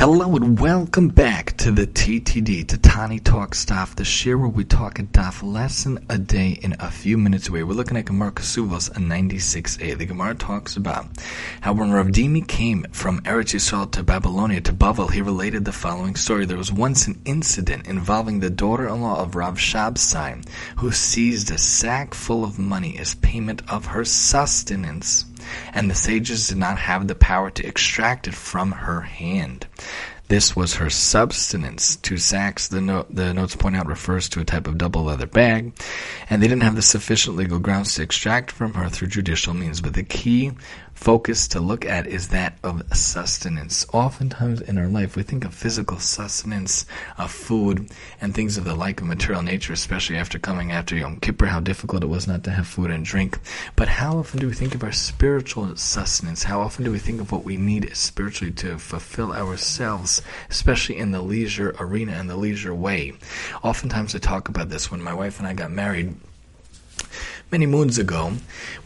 Hello and welcome back to the TTD, to Tani Talk Staff, the share where we talk a daf lesson a day in a few minutes away. We're looking at Gemara Kesuvos 96a. The Gemara talks about how when Rav Dimi came from Eretz Yisrael to Babylonia to Bavel, he related the following story. There was once an incident involving the daughter-in-law of Rav Shabsai, who seized a sack full of money as payment of her sustenance and the sages did not have the power to extract it from her hand. This was her substance. Two sacks, the, note, the notes point out, refers to a type of double leather bag, and they didn't have the sufficient legal grounds to extract from her through judicial means. But the key focus to look at is that of sustenance. Oftentimes in our life, we think of physical sustenance, of food, and things of the like of material nature, especially after coming after Yom Kippur, how difficult it was not to have food and drink. But how often do we think of our spiritual sustenance? How often do we think of what we need spiritually to fulfill ourselves, especially in the leisure arena and the leisure way? Oftentimes I talk about this when my wife and I got married Many moons ago,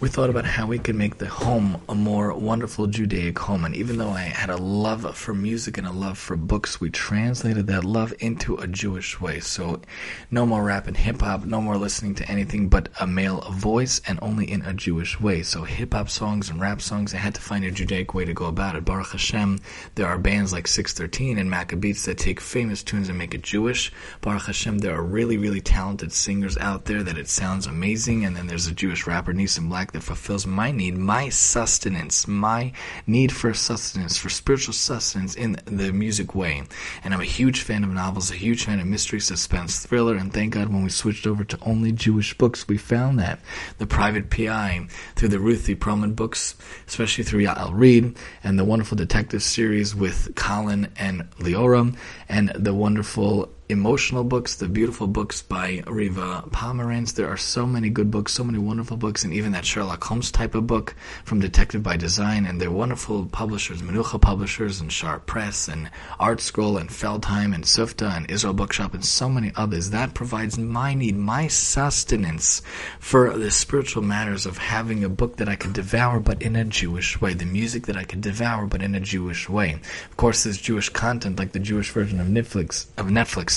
we thought about how we could make the home a more wonderful Judaic home. And even though I had a love for music and a love for books, we translated that love into a Jewish way. So, no more rap and hip hop, no more listening to anything but a male voice and only in a Jewish way. So, hip hop songs and rap songs, I had to find a Judaic way to go about it. Baruch Hashem, there are bands like 613 and Maccabeats that take famous tunes and make it Jewish. Baruch Hashem, there are really, really talented singers out there that it sounds amazing. And then there's a Jewish rapper, Nissim Black, that fulfills my need, my sustenance, my need for sustenance, for spiritual sustenance in the music way. And I'm a huge fan of novels, a huge fan of mystery, suspense, thriller, and thank God when we switched over to only Jewish books, we found that. The Private PI, through the Ruthie Perlman books, especially through Yael Reed, and the wonderful detective series with Colin and Leora, and the wonderful emotional books, the beautiful books by Riva Pomerantz. There are so many good books, so many wonderful books, and even that Sherlock Holmes type of book from Detective by Design. And they're wonderful publishers, Menucha Publishers and Shaar Press and Art Scroll and Feldheim and Sufta and Israel Bookshop and so many others. That provides my need, my sustenance for the spiritual matters of having a book that I could devour but in a Jewish way, the music that I could devour but in a Jewish way. Of course, there's Jewish content like the Jewish version of Netflix, of Netflix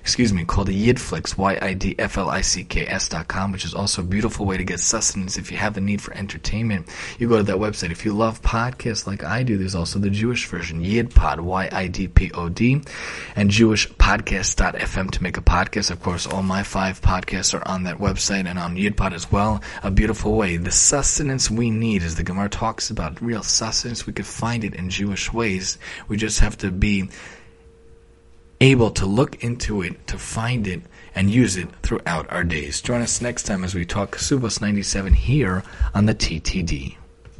excuse me, called Yidflicks, Y-I-D-F-L-I-C-K-S dot com, which is also a beautiful way to get sustenance if you have the need for entertainment. You go to that website. If you love podcasts like I do, there's also the Jewish version, Yidpod, Y-I-D-P-O-D, and JewishPodcast.fm to make a podcast. Of course, all my five podcasts are on that website and on Yidpod as well. A beautiful way. The sustenance we need, as the Gemara talks about, real sustenance, we could find it in Jewish ways. We just have to be able to look into it, to find it, and use it throughout our days. Join us next time as we talk Subos 97 here on the TTD.